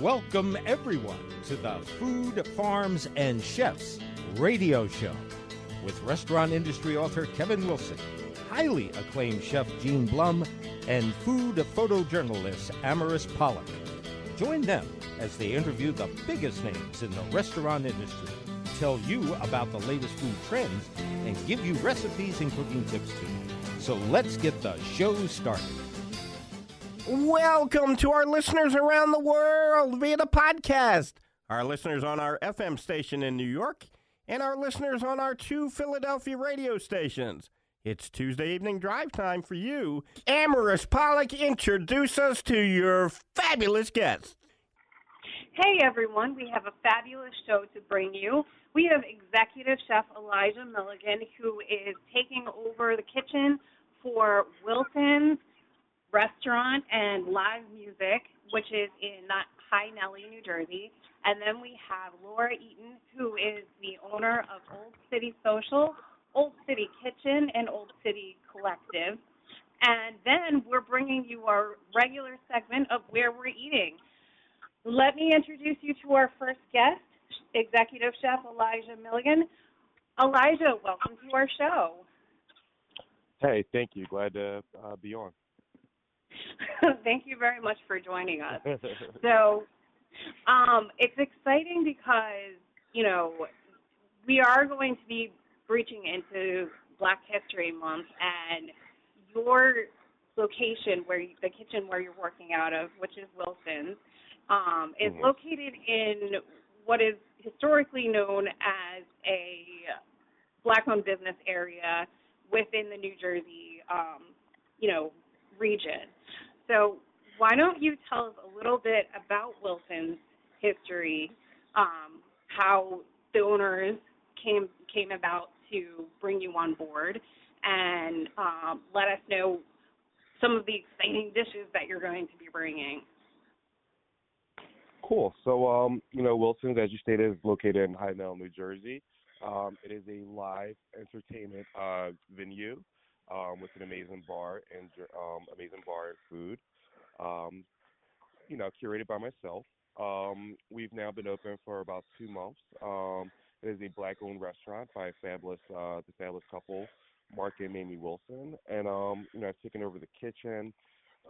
Welcome, everyone, to the Food, Farms, and Chefs radio show with restaurant industry author Kevin Wilson, highly acclaimed chef Gene Blum, and food photojournalist Amaris Pollock. Join them as they interview the biggest names in the restaurant industry, tell you about the latest food trends, and give you recipes and cooking tips too. So let's get the show started. Welcome to our listeners around the world via the podcast, our listeners on our FM station in New York, and our listeners on our two Philadelphia radio stations. It's Tuesday evening drive time for you. Amaris Pollock, introduce us to your fabulous guests. Hey everyone, we have a fabulous show to bring you. We have executive chef Elijah Milligan who is taking over the kitchen for Wilson's restaurant and live music, which is in Hi-Nella, New Jersey. And then we have Laura Eaton, who is the owner of Old City Social, Old City Kitchen, and Old City Collective. And then we're bringing you our regular segment of Where We're Eating. Let me introduce you to our first guest, Executive Chef Elijah Milligan. Elijah, welcome to our show. Hey, thank you. Glad to uh, be on. thank you very much for joining us. so, um, it's exciting because you know we are going to be breaching into Black History Month, and your location, where you, the kitchen where you're working out of, which is Wilson's, um, is mm-hmm. located in what is historically known as a black-owned business area within the New Jersey, um, you know, region. So why don't you tell us a little bit about Wilson's history, um, how the owners came came about to bring you on board, and um, let us know some of the exciting dishes that you're going to be bringing. Cool. So, um, you know, Wilson's, as you stated, is located in High New Jersey. Um, it is a live entertainment uh, venue um, with an amazing bar and um, amazing bar and food. Um, you know, curated by myself. Um, we've now been open for about two months. Um, it is a black-owned restaurant by a fabulous, uh, the fabulous couple, Mark and Mamie Wilson, and um, you know, I've taken over the kitchen.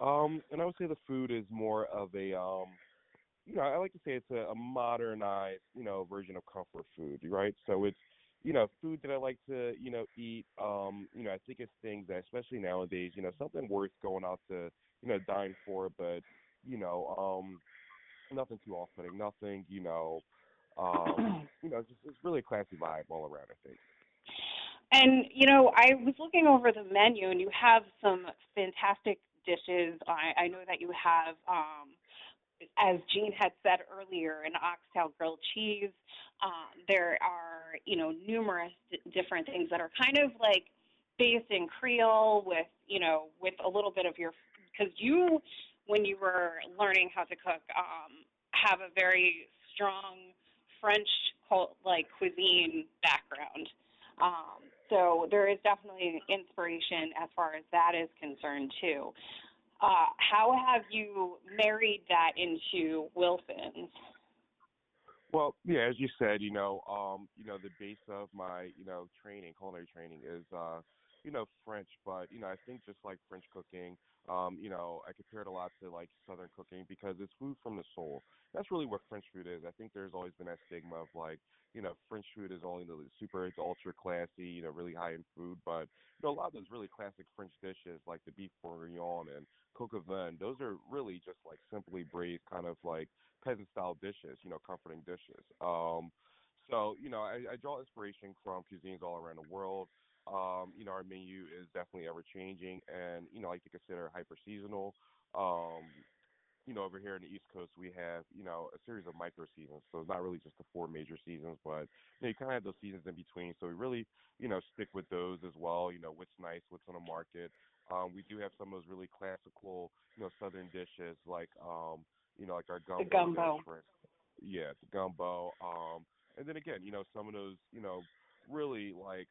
Um, and I would say the food is more of a, um, you know, I like to say it's a, a modernized, you know, version of comfort food, right? So it's you know, food that I like to, you know, eat. Um, you know, I think it's things that, especially nowadays, you know, something worth going out to, you know, dine for, but, you know, um, nothing too off-putting, nothing, you know, um, you know, just it's really a classy vibe all around. I think. And you know, I was looking over the menu, and you have some fantastic dishes. I, I know that you have um, as Gene had said earlier, an oxtail grilled cheese. Um, there are, you know, numerous d- different things that are kind of like based in Creole with, you know, with a little bit of your, because you, when you were learning how to cook, um, have a very strong French like cuisine background. Um, so there is definitely inspiration as far as that is concerned too. Uh, how have you married that into Wilson's? Well, yeah, as you said, you know, um, you know, the base of my, you know, training, culinary training is uh you know, French, but you know, I think just like French cooking, um, you know, I compare it a lot to like Southern cooking because it's food from the soul. That's really what French food is. I think there's always been that stigma of like, you know, French food is only the super it's ultra classy, you know, really high end food, but you know, a lot of those really classic French dishes like the beef bourguignon and coq au vin, those are really just like simply braised kind of like peasant style dishes, you know, comforting dishes. Um, so, you know, I, I draw inspiration from cuisines all around the world. Um, you know, our menu is definitely ever changing, and you know, I like to consider hyper seasonal. Um, you know, over here in the East Coast, we have you know a series of micro seasons, so it's not really just the four major seasons, but you know, you kind of have those seasons in between. So we really, you know, stick with those as well. You know, what's nice, what's on the market. Um, we do have some of those really classical, you know, southern dishes like, um, you know, like our gumbo. The gumbo. Yeah, the gumbo. Um, and then again, you know, some of those, you know, really like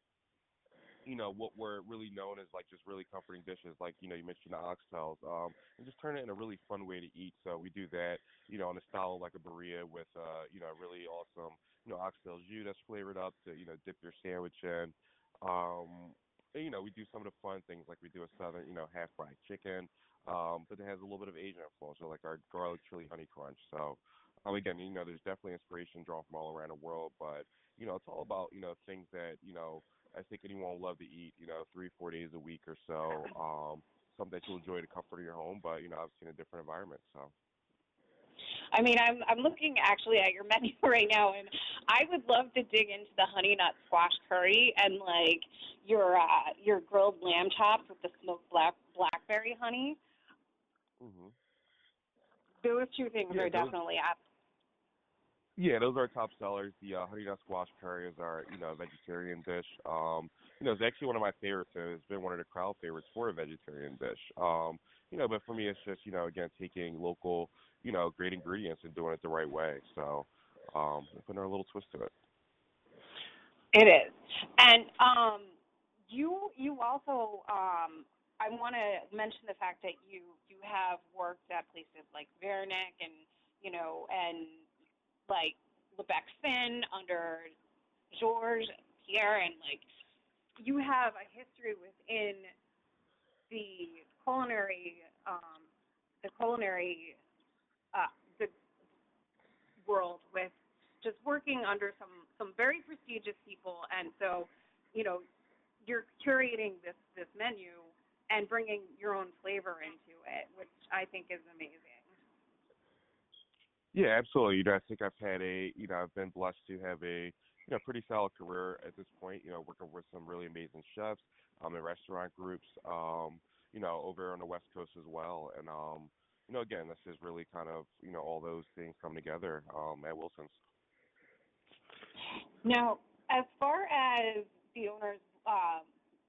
you know, what were really known as like just really comforting dishes, like you know, you mentioned the oxtails, um, and just turn it in a really fun way to eat. So we do that, you know, on a style like a birria with, uh, you know, a really awesome, you know, oxtail jus that's flavored up to, you know, dip your sandwich in. Um, and, you know, we do some of the fun things like we do a southern, you know, half fried chicken, um, but it has a little bit of Asian influence, so like our garlic chili honey crunch. So um, again, you know, there's definitely inspiration drawn from all around the world, but you know, it's all about you know things that you know I think anyone will love to eat, you know, three, four days a week or so. Um, something that you'll enjoy the comfort of your home, but you know, obviously in a different environment. So. I mean, I'm I'm looking actually at your menu right now, and I would love to dig into the honey nut squash curry and like your uh, your grilled lamb chops with the smoked black blackberry honey. Mhm. Those two things Yeah, are those- definitely up. Yeah, those are our top sellers. The uh, honey nut squash curry is our, you know, vegetarian dish. Um, you know, it's actually one of my favorites, and it's been one of the crowd favorites for a vegetarian dish. Um, you know, but for me, it's just, you know, again, taking local, you know, great ingredients and doing it the right way. So, um, putting our little twist to it. It is, and um, you you also um, I want to mention the fact that you you have worked at places like Vernick and you know and like Le Bec-Fin under Georges Perrier and like you have a history within the culinary um, the culinary uh, the world with just working under some some very prestigious people. And so you know you're curating this this menu and bringing your own flavor into it which i think is amazing Yeah, absolutely. You know, I think I've had a, you know, I've been blessed to have a, you know, pretty solid career at this point. You know, working with some really amazing chefs, um, in restaurant groups, um, you know, over on the West Coast as well. And, um, you know, again, this is really kind of, you know, all those things come together, um, at Wilson's. now as far as the owners um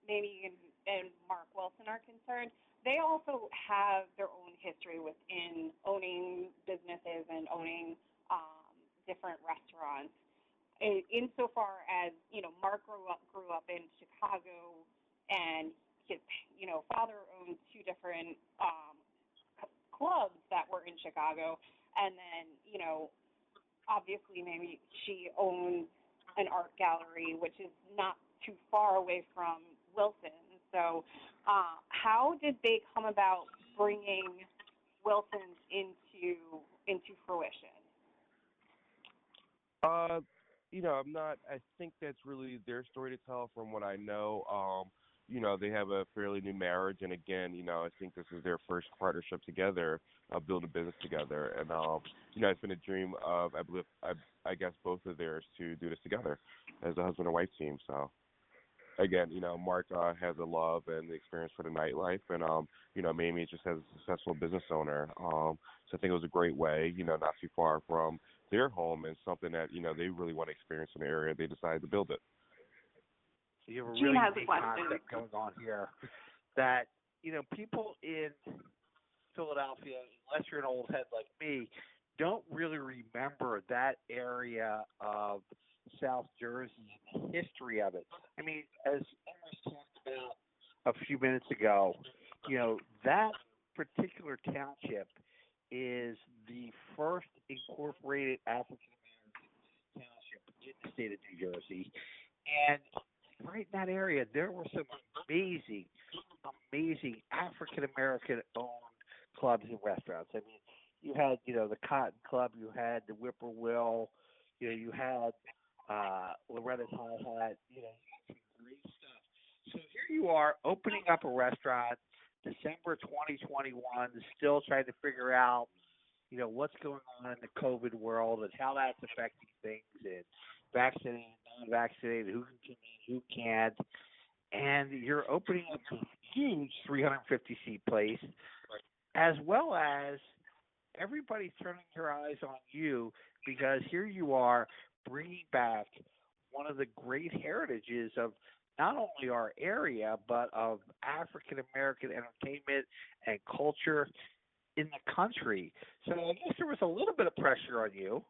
Mamie and, and mark wilson are concerned they also have their own history within owning businesses and owning um, different restaurants. In, insofar as you know, Mark grew up grew up in Chicago, and his you know father owned two different um, clubs that were in Chicago, and then you know, obviously Mamie she owns an art gallery, which is not too far away from Wilson. So, uh, how did they come about bringing Wilson's into into fruition? Uh, you know, I'm not. I think that's really their story to tell. From what I know, um, you know, they have a fairly new marriage, and again, you know, I think this is their first partnership together, uh, build a business together, and um, you know, it's been a dream of I believe I, I guess both of theirs to do this together as a husband and wife team. So. Again, you know, Mark uh, has a love and the experience for the nightlife, and um, you know, Mamie just has a successful business owner. Um, so I think it was a great way, you know, not too far from their home and something that you know they really want to experience in the area. They decided to build it. So you have a Gene really has a unique question. concept going on here that you know people in Philadelphia, unless you're an old head like me, don't really remember that area of South Jersey history of it. I mean, as Emerson talked about a few minutes ago, you know that particular township is the first incorporated African American township in the state of New Jersey, and right in that area, there were some amazing, amazing African American owned clubs and restaurants. I mean, you had, you know, the Cotton Club, you had the Whippoorwill, you know, you had uh Loretta's High Hat, you know, some great stuff. So here you are opening up a restaurant, December 2021, still trying to figure out, you know, what's going on in the COVID world and how that's affecting things and vaccinated, non-vaccinated, who can who can't, and you're opening up a huge 350 seat place, as well as everybody's turning their eyes on you because here you are bringing back one of the great heritages of not only our area but of African American entertainment and culture in the country. So I guess there was a little bit of pressure on you.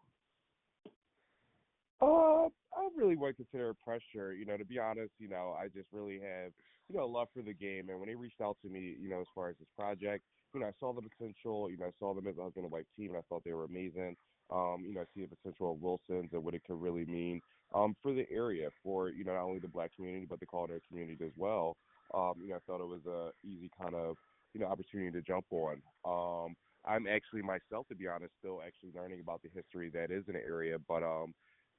Uh, I really wouldn't consider it pressure. You know, to be honest, you know, I just really have, you know, love for the game. And when they reached out to me, you know, as far as this project, you know, I saw the potential. You know, I saw them as a husband and wife team, and I thought they were amazing. Um, you know, I see the potential of Wilson's and what it could really mean um, for the area, for you know, not only the black community but the culinary community as well. Um, you know, I thought it was a easy kind of you know opportunity to jump on. Um, I'm actually myself, to be honest, still actually learning about the history that is in the area, but um,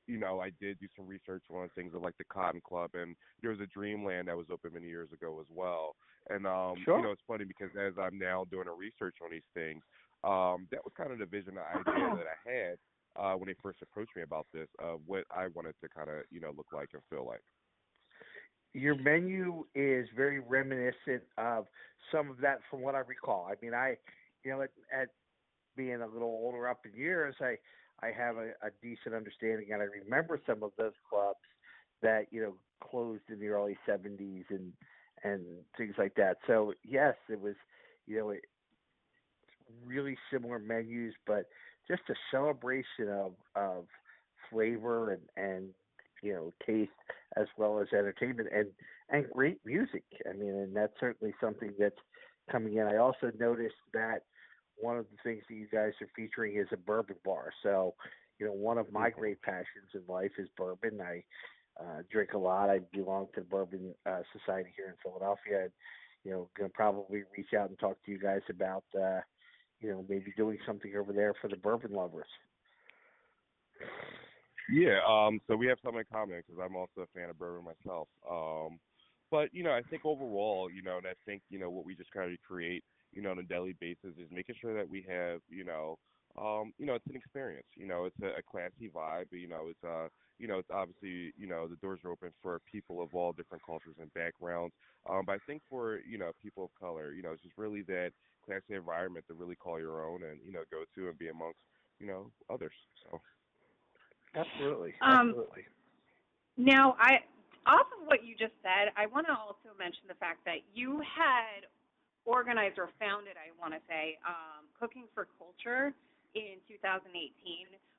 you know, I did do some research on things like the Cotton Club, and there was a Dreamland that was open many years ago as well. And um, sure. you know, it's funny because as I'm now doing a research on these things, um, that was kind of the vision, the idea that I had uh, when they first approached me about this, of what I wanted to kind of you know look like and feel like. Your menu is very reminiscent of some of that, from what I recall. I mean, I, you know, at, at being a little older up in years, I I have a, a decent understanding, and I remember some of those clubs that you know closed in the early '70s and and things like that. So yes, it was you know it, really similar menus, but just a celebration of of flavor and and you know taste as well as entertainment and and great music. I mean, and that's certainly something that's coming in. I also noticed that one of the things that you guys are featuring is a bourbon bar. So, you know, one of my great passions in life is bourbon. I uh, drink a lot. I belong to the Bourbon uh, Society here in Philadelphia. And, you know, gonna probably reach out and talk to you guys about, uh, you know, maybe doing something over there for the bourbon lovers. Yeah, um, so we have something in common because I'm also a fan of bourbon myself. Um, but you know, I think overall, you know, and I think you know what we just kind of create you know, on a daily basis is making sure that we have, you know, um, you know, it's an experience. You know, it's a, a classy vibe. You know, it's uh, you know, it's obviously, you know, the doors are open for people of all different cultures and backgrounds. Um, but I think for you know people of color, you know, it's just really that classy environment to really call your own and you know go to and be amongst you know others. So. Absolutely. Um, Absolutely. Now, I off of what you just said, I want to also mention the fact that you had organized or founded, I want to say, um, Cooking for Culture in 2018,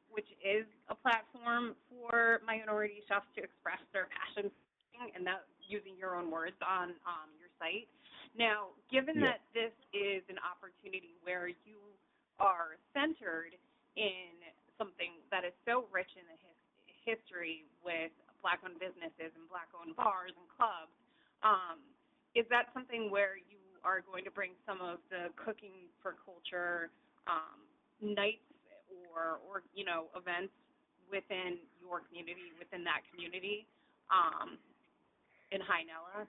which is a platform for minority chefs to express their passion and that using your own words on um, your site. Now, given Yeah. that this is an opportunity where you are centered in something that is so rich in the his- history with black-owned businesses and black-owned bars and clubs, um, is that something where you are going to bring some of the cooking for culture um, nights or or you know events within your community within that community um, in Hi-Nella?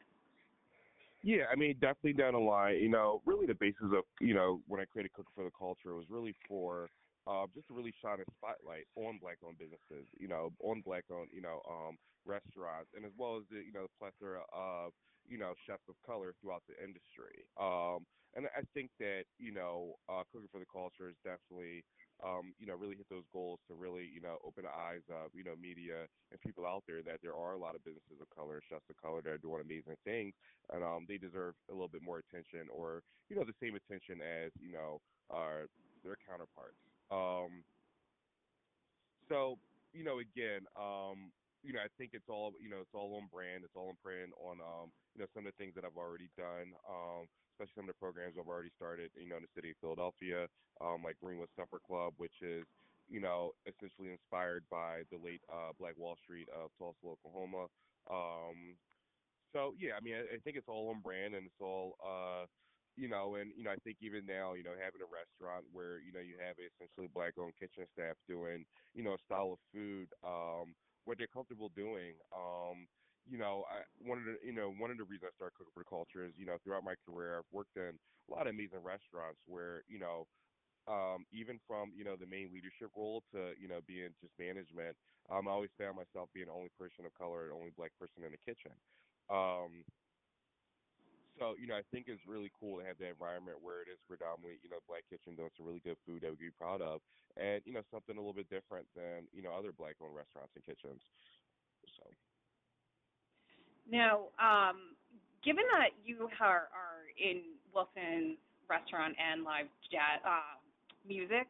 Yeah, I mean, definitely down the line, you know, really the basis of, you know, when I created Cooking for the Culture was really for uh, just to really shine a spotlight on black-owned businesses, you know, on black-owned, you know, um, restaurants, and as well as the, you know, the plethora of, you know, chefs of color throughout the industry. Um, and I think that, you know, uh, Cooking for the Culture is definitely, um, you know, really hit those goals to really, you know, open the eyes of, you know, media and people out there that there are a lot of businesses of color, chefs of color that are doing amazing things, and um, they deserve a little bit more attention, or you know, the same attention as you know, uh, their counterparts. Um, so, you know, again, um, you know, I think it's all, you know, it's all on brand. It's all on brand on, um, you know, some of the things that I've already done, um, especially some of the programs I've already started, you know, in the city of Philadelphia, um, like Greenwood Supper Club, which is, you know, essentially inspired by the late uh, Black Wall Street of Tulsa, Oklahoma. Um, so yeah, I mean, I, I think it's all on brand and it's all, uh, you know, and you know, I think even now, you know, having a restaurant where you know you have essentially black-owned kitchen staff doing, you know, a style of food, um, what they're comfortable doing. Um, you know, I one of the you know one of the reasons I started cooking for the culture is you know throughout my career I've worked in a lot of amazing restaurants where you know um, even from you know the main leadership role to you know being just management, um, I always found myself being the only person of color, the only black person in the kitchen. Um, so you know, I think it's really cool to have that environment where it is predominantly you know black kitchen doing some really good food that we be proud of, and you know something a little bit different than you know other black-owned restaurants and kitchens. So. Now, um, given that you are, are in Wilson's restaurant and live jazz uh, music,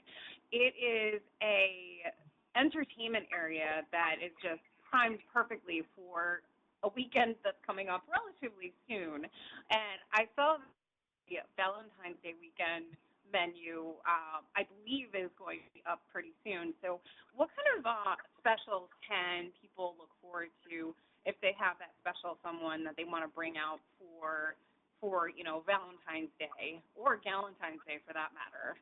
it is a entertainment area that is just timed perfectly for a weekend that's coming up relatively soon. And I saw the Valentine's Day weekend menu, um, I believe, is going to be up pretty soon. So, what kind of uh, specials can people look forward to if they have that special someone that they want to bring out for, for you know, Valentine's Day or Galentine's Day for that matter?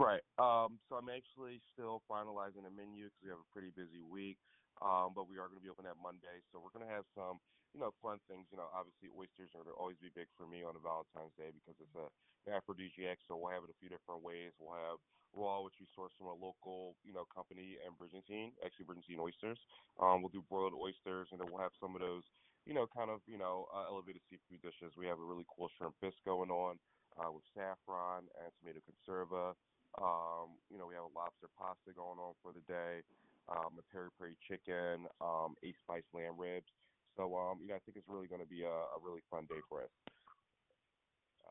Right. Um, so I'm actually still finalizing the menu because we have a pretty busy week. Um, but we are going to be open that Monday, so we're going to have some, you know, fun things. You know, obviously oysters are going to always be big for me on a Valentine's Day because it's a aphrodisiac. So we'll have it a few different ways. We'll have raw, which we source from a local, you know, company in Bridgington, actually Bridgington oysters. Um, we'll do broiled oysters, and then we'll have some of those, you know, kind of, you know, uh, elevated seafood dishes. We have a really cool shrimp bisque going on uh, with saffron and tomato conserva. Um, you know, we have a lobster pasta going on for the day um, a peri peri chicken, um, eight spice lamb ribs. So um, you know, I think it's really going to be a, a really fun day for us.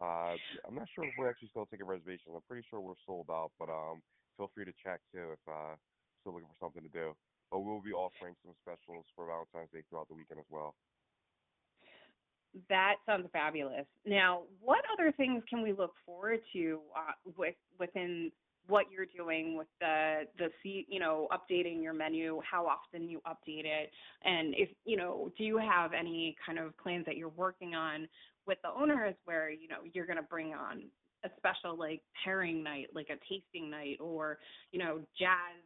Uh, I'm not sure if we're actually still taking reservations. I'm pretty sure we're sold out, but um, feel free to check too if uh, still looking for something to do. But we'll be offering some specials for Valentine's Day throughout the weekend as well. That sounds fabulous. Now, what other things can we look forward to uh, with within what you're doing with the the you know updating your menu how often you update it and if you know do you have any kind of plans that you're working on with the owners where you know you're going to bring on a special like pairing night like a tasting night or you know jazz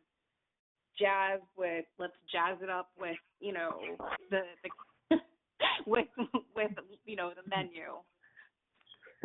jazz with let's jazz it up with you know the the with with you know the menu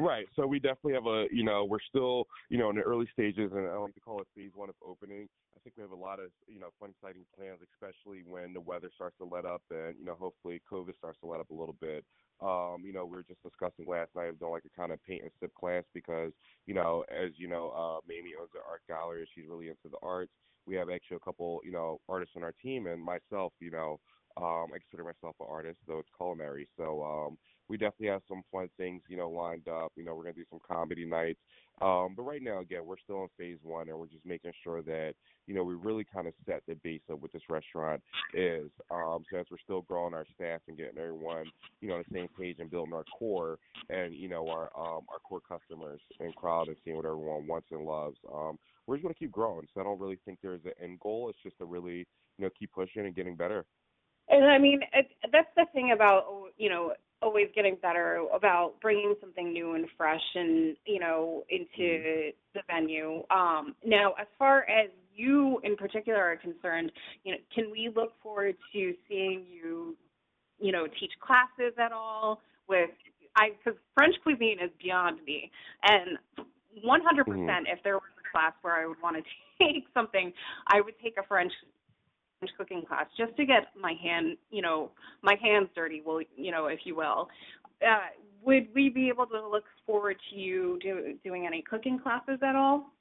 Right. So we definitely have a, you know, we're still, you know, in the early stages, and I like to call it phase one of opening. I think we have a lot of, you know, fun, exciting plans, especially when the weather starts to let up and, you know, hopefully COVID starts to let up a little bit. Um, you know, we were just discussing last night of doing like a kind of paint and sip class because, you know, as you know, uh, Mamie owns an art gallery. She's really into the arts. We have actually a couple, you know, artists on our team, and myself, you know, um, I consider myself an artist, though it's culinary. So um, we definitely have some fun things, you know, lined up. You know, we're gonna do some comedy nights. Um, but right now, again, we're still in phase one, and we're just making sure that you know we really kind of set the base of what this restaurant is. Um, as we're still growing our staff and getting everyone, you know, on the same page and building our core and you know our um, our core customers and crowd and seeing what everyone wants and loves. Um, we're just gonna keep growing. So I don't really think there's an end goal. It's just to really you know keep pushing and getting better. And I mean, it, that's the thing about you know always getting better about bringing something new and fresh and you know into mm-hmm. the venue. Um, now, as far as you in particular are concerned, you know, can we look forward to seeing you, you know, teach classes at all with I because French cuisine is beyond me, and 100% mm-hmm. if there was a class where I would want to take something, I would take a French cooking class just to get my hand, you know, my hands dirty, will you know, if you will. Uh, would we be able to look forward to you do, doing any cooking classes at all?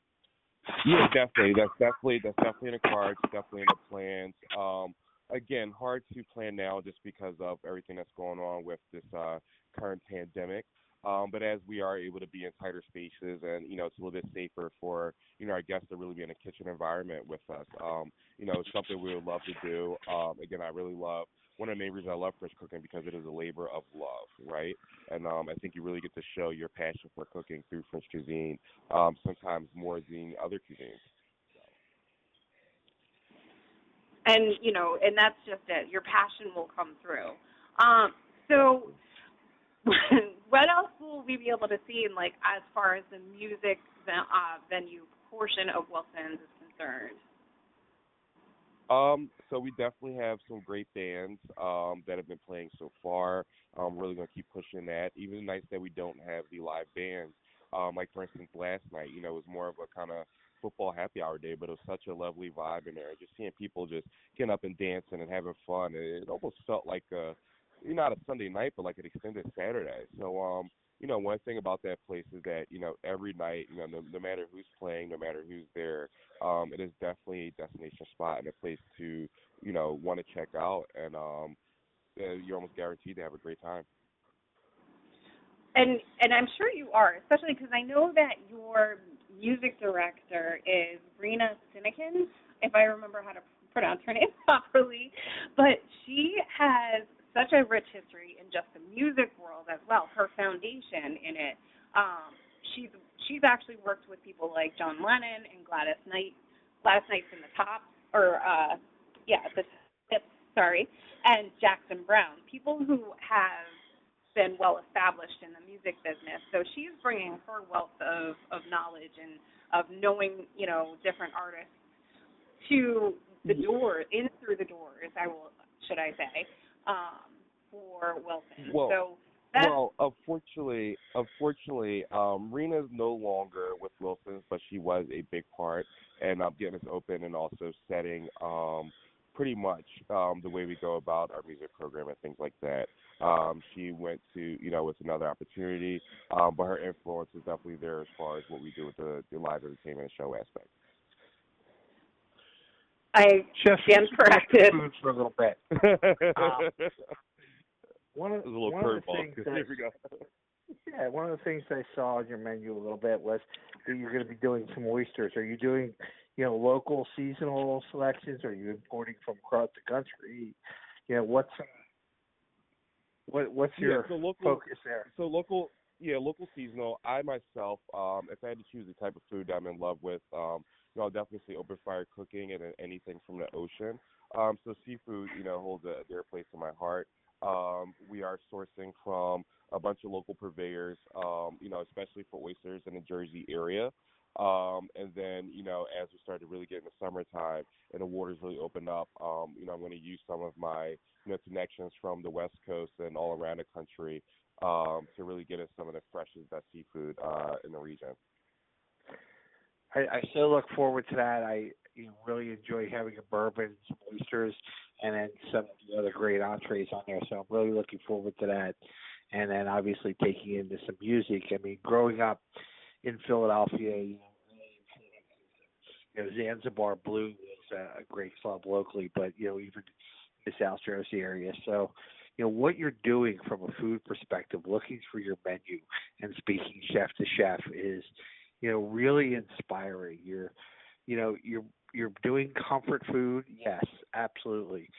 Yeah, definitely. That's definitely that's definitely in the cards. Definitely in the plans. Um, again, hard to plan now just because of everything that's going on with this uh, current pandemic. Um, but as we are able to be in tighter spaces and, you know, it's a little bit safer for, you know, our guests to really be in a kitchen environment with us. Um, you know, it's something we would love to do. Um, again, I really love one of the main reasons I love French cooking because it is a labor of love, right? And um, I think you really get to show your passion for cooking through French cuisine, um, sometimes more than other cuisines. And you know, and that's just it. Your passion will come through. Um, so what else will we be able to see in like as far as the music uh, venue portion of Wilson's is concerned? Um, so we definitely have some great bands um, that have been playing so far. I'm really gonna keep pushing that. Even the nights that we don't have the live bands, um, like for instance last night, you know, it was more of a kind of football happy hour day, but it was such a lovely vibe in there. Just seeing people just getting up and dancing and having fun. It, it almost felt like a not a Sunday night, but like an extended Saturday. So, um, you know, one thing about that place is that you know every night, you know, no, no matter who's playing, no matter who's there, um, it is definitely a destination spot and a place to, you know, want to check out, and um, you're almost guaranteed to have a great time. And and I'm sure you are, especially because I know that your music director is Rena Sinekin, if I remember how to pronounce her name properly. But she has such a rich history in just the music world as well. Her foundation in it. Um, she's she's actually worked with people like John Lennon and Gladys Knight. Gladys Knight's in the top, or uh, yeah, the Pips. Sorry, and Jackson Browne. People who have been well established in the music business. So she's bringing her wealth of of knowledge and of knowing, you know, different artists to the door in through the doors. I will, should I say, um, for Wilson. Well, so Well, unfortunately, unfortunately, um, Rena's no longer with Wilson's, but she was a big part in um, getting us open and also setting um, pretty much um, the way we go about our music program and things like that. Um, she went to, you know, with another opportunity, um, but her influence is definitely there as far as what we do with the, the live entertainment and show aspect. I Chef, stand corrected. food for a little bit. One of, It a little one of the curveball. things Here we go. yeah, one of the things I saw on your menu a little bit was that you're going to be doing some oysters. Are you doing, you know, local seasonal selections? Are you importing from across the country? You know, what's what what's Yeah, your so local, focus there? So local, yeah, local seasonal. I myself, um, if I had to choose the type of food that I'm in love with, um, you know, definitely say open fire cooking and anything from the ocean. Um, so seafood, you know, holds a dear place in my heart. Um, we are sourcing from a bunch of local purveyors, um, you know, especially for oysters in the Jersey area. Um, and then, you know, as we start to really get in the summertime and the waters really open up, um, you know, I'm going to use some of my, you know, connections from the West Coast and all around the country um, to really get us some of the freshest best seafood uh, in the region. I, I so look forward to that. I you know, really enjoy having a bourbon, some oysters, and then some of the other great entrees on there. So I'm really looking forward to that. And then obviously taking into some music. I mean, growing up in Philadelphia, you know, Zanzibar Blue was a, a great club locally, but you know even the South Jersey area. So you know what you're doing from a food perspective, looking through your menu and speaking chef to chef is you know really inspiring. You're you know you're you're doing comfort food, yes, absolutely.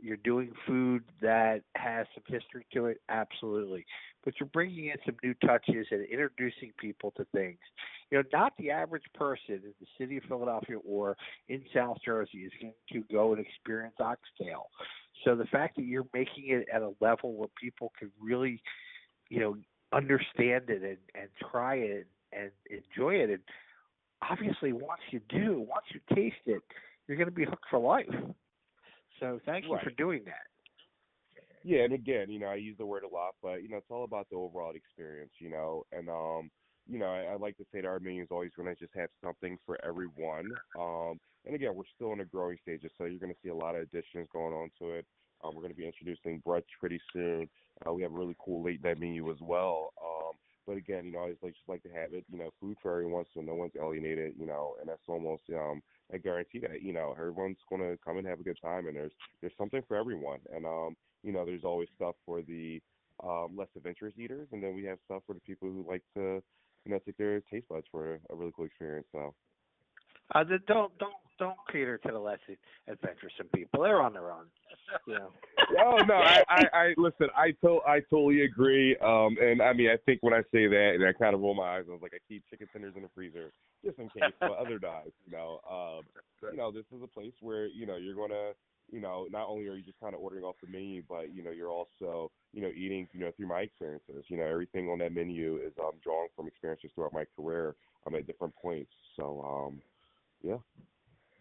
You're doing food that has some history to it, absolutely. But you're bringing in some new touches and introducing people to things. You know, not the average person in the city of Philadelphia or in South Jersey is going to go and experience oxtail. So the fact that you're making it at a level where people can really, you know, understand it and, and try it and enjoy it and obviously once you do, once you taste it, you're going to be hooked for life. So thank you Right. for doing that. Yeah, and again, you know, I use the word a lot, but you know, it's all about the overall experience, you know, and um, you know, I, I like to say that our menu is always going to just have something for everyone. Um, and again, we're still in a growing stages, so you're going to see a lot of additions going on to it. Um, we're going to be introducing brunch pretty soon. Uh, we have a really cool late night menu as well. Um, but again, you know, I always like just like to have it, you know, food for everyone, so no one's alienated, you know, and that's almost um I guarantee that you know everyone's to come and have a good time, and there's there's something for everyone, and um you know there's always stuff for the um less adventurous eaters, and then we have stuff for the people who like to you know take their taste buds for a really cool experience. So Uh, don't don't don't cater to the less adventuresome people. They're on their own. You know. oh no, I, I, I listen. I to, I totally agree. Um, and I mean, I think when I say that, and I kind of roll my eyes, I was like, I keep chicken tenders in the freezer just in case, but other dies. You know, um, you know, this is a place where you know you're gonna, you know, not only are you just kind of ordering off the menu, but you know, you're also, you know, eating, you know, through my experiences. You know, everything on that menu is um drawn from experiences throughout my career. I'm at different points, so um, yeah,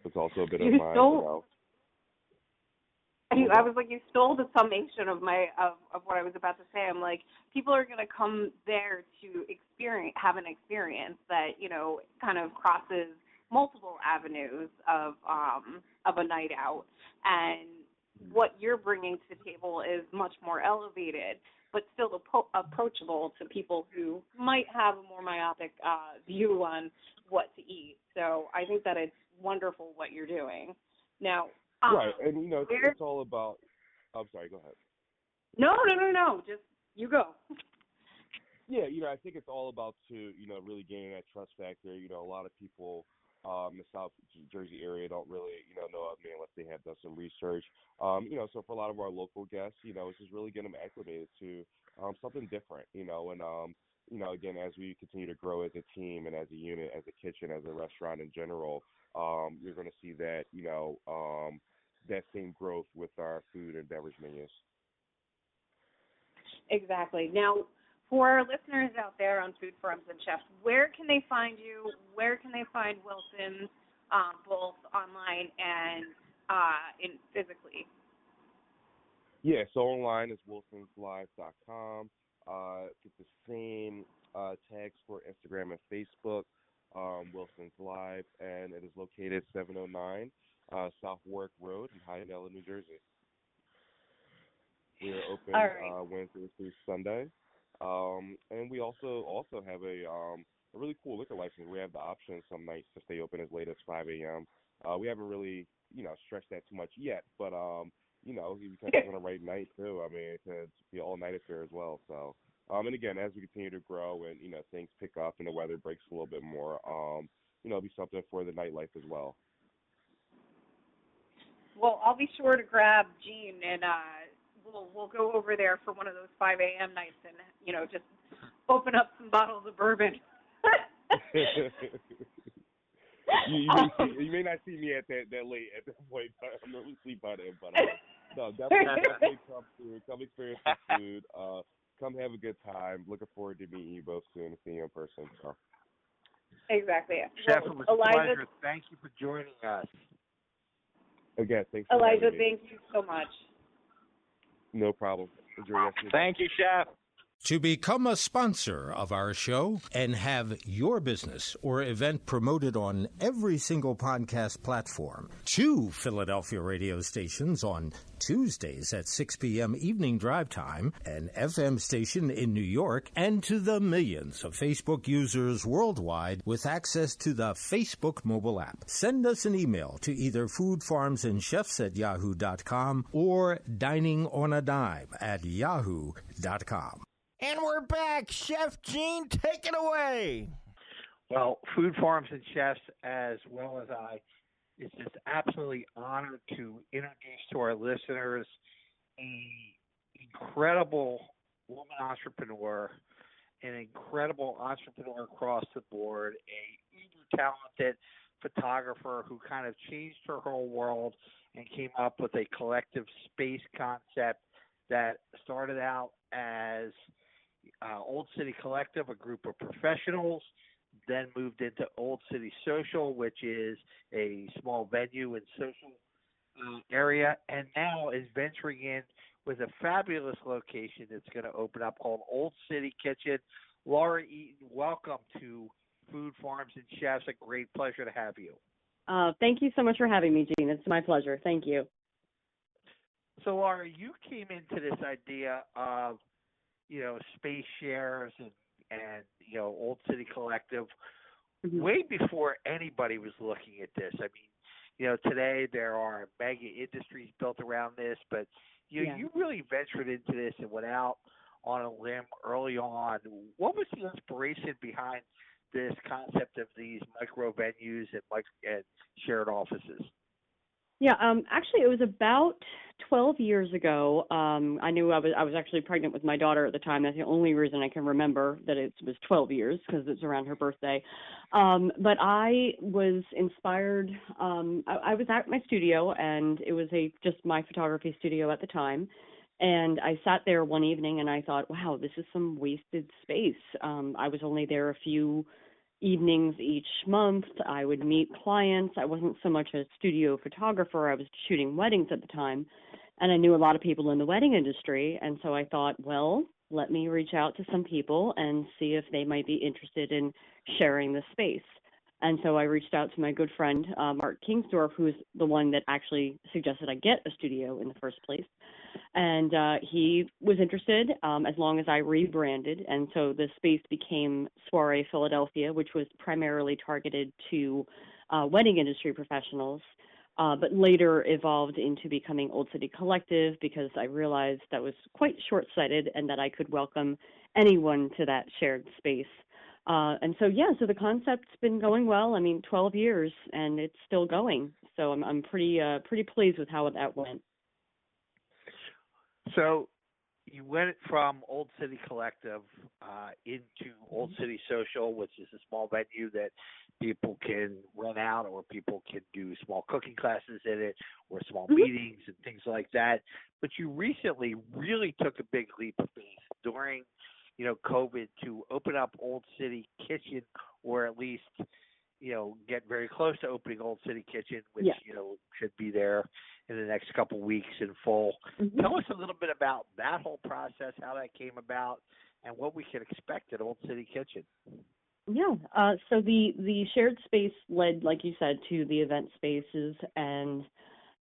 it's also a bit of You my, stole- you know. I, I was like, you stole the summation of my of of what I was about to say. I'm like, people are gonna come there to experience, have an experience that you know kind of crosses multiple avenues of um of a night out, and what you're bringing to the table is much more elevated, but still appro- approachable to people who might have a more myopic uh, view on what to eat. So I think that it's wonderful what you're doing. Now, um, Right, and you know, it's, it's all about. I'm sorry. Go ahead. No, no, no, no. Just you go. Yeah, you know, I think it's all about to you know really gaining that trust factor. You know, a lot of people um, the South Jersey area don't really, you know, know of me unless they have done some research. Um, you know, so for a lot of our local guests, you know, it's just really getting them acclimated to um, something different, you know, and um, you know, again, as we continue to grow as a team and as a unit, as a kitchen, as a restaurant in general, um, you're going to see that, you know, um, that same growth with our food and beverage menus. Exactly. Now, for our listeners out there on Food Farms and Chefs, where can they find you? Where can they find Wilson's, um, both online and uh, in physically? Yeah, so online is wilsonslive.com. Uh, get the same uh, tags for Instagram and Facebook, um, Wilson's Live, and it is located 709 uh, South Warwick Road in Hi-Nella, New Jersey. We are open right. uh, Wednesday through Sunday, um, and we also also have a um, a really cool liquor license. We have the option some nights to stay open as late as 5 a.m. Uh, we haven't really you know stretched that too much yet, but um, you know catch us on the right night too. I mean, it could be all night affair as well. So. Um, and again, as we continue to grow and you know things pick up and the weather breaks a little bit more, um, you know, it'll be something for the nightlife as well. Well, I'll be sure to grab Gene and uh, we'll we'll go over there for one of those 5 a.m. nights and you know just open up some bottles of bourbon. you, you, may see, you may not see me at that that late at that point, but I'm gonna sleep by then. But uh, no, definitely, definitely come through, come experience the food. Uh, come have a good time. Looking forward to meeting you both soon and seeing you in person. So. Exactly. Chef, Well, it was a Elijah, pleasure. Thank you for joining us. Again, thanks. For Elijah, thank you so much. No problem. Enjoy the rest of your day. Thank you, Chef. To become a sponsor of our show and have your business or event promoted on every single podcast platform, two Philadelphia radio stations on Tuesdays at 6 p.m. evening drive time, an FM station in New York, and to the millions of Facebook users worldwide with access to the Facebook mobile app. Send us an email to either foodfarmsandchefs at yahoo.com or diningonadime at yahoo.com. And we're back. Chef Gene, take it away. Well, Food Farms and Chefs, as well as I, is just absolutely honored to introduce to our listeners a incredible woman entrepreneur, an incredible entrepreneur across the board, a uber talented photographer who kind of changed her whole world and came up with a collective space concept that started out as uh, Old City Collective, a group of professionals, then moved into Old City Social, which is a small venue and social uh, area, and now is venturing in with a fabulous location that's going to open up called Old City Kitchen. Laura Eaton, welcome to Food Farms and Chefs. A great pleasure to have you. Uh, thank you so much for having me, Gene. It's my pleasure. Thank you. So, Laura, you came into this idea of, you know, space shares and and you know, Old City Collective Mhm. way before anybody was looking at this. I mean, you know, today there are mega industries built around this, but you Yeah. you really ventured into this and went out on a limb early on. What was the inspiration behind this concept of these micro venues and mic- and shared offices? Yeah, um, actually, it was about 12 years ago. Um, I knew I was I was actually pregnant with my daughter at the time. That's the only reason I can remember that it was 12 years because it's around her birthday. Um, but I was inspired. Um, I, I was at my studio, and it was a just my photography studio at the time. And I sat there one evening, and I thought, wow, this is some wasted space. Um, I was only there a few evenings each month. I would meet clients. I wasn't so much a studio photographer, I was shooting weddings at the time. And I knew a lot of people in the wedding industry. And so I thought, well, let me reach out to some people and see if they might be interested in sharing the space. And so I reached out to my good friend, uh, Mark Kingsdorf, who's the one that actually suggested I get a studio in the first place. And uh, he was interested um, as long as I rebranded. And so the space became Soiree Philadelphia, which was primarily targeted to uh, wedding industry professionals, uh, but later evolved into becoming Old City Collective because I realized that was quite short sighted and that I could welcome anyone to that shared space. Uh, and so yeah, so the concept's been going well. I mean, 12 years and it's still going. So I'm I'm pretty uh, pretty pleased with how that went. So you went from Old City Collective uh, into Old Mm-hmm. City Social, which is a small venue that people can rent out, or people can do small cooking classes in it, or small Mhm. meetings and things like that. But you recently really took a big leap of faith during, you know, COVID to open up Old City Kitchen, or at least, you know, get very close to opening Old City Kitchen, which Yeah. you know should be there in the next couple weeks in full. Mhm. Tell us a little bit about that whole process, how that came about, and what we can expect at Old City Kitchen. Yeah. Uh, so the the shared space led, like you said, to the event spaces, and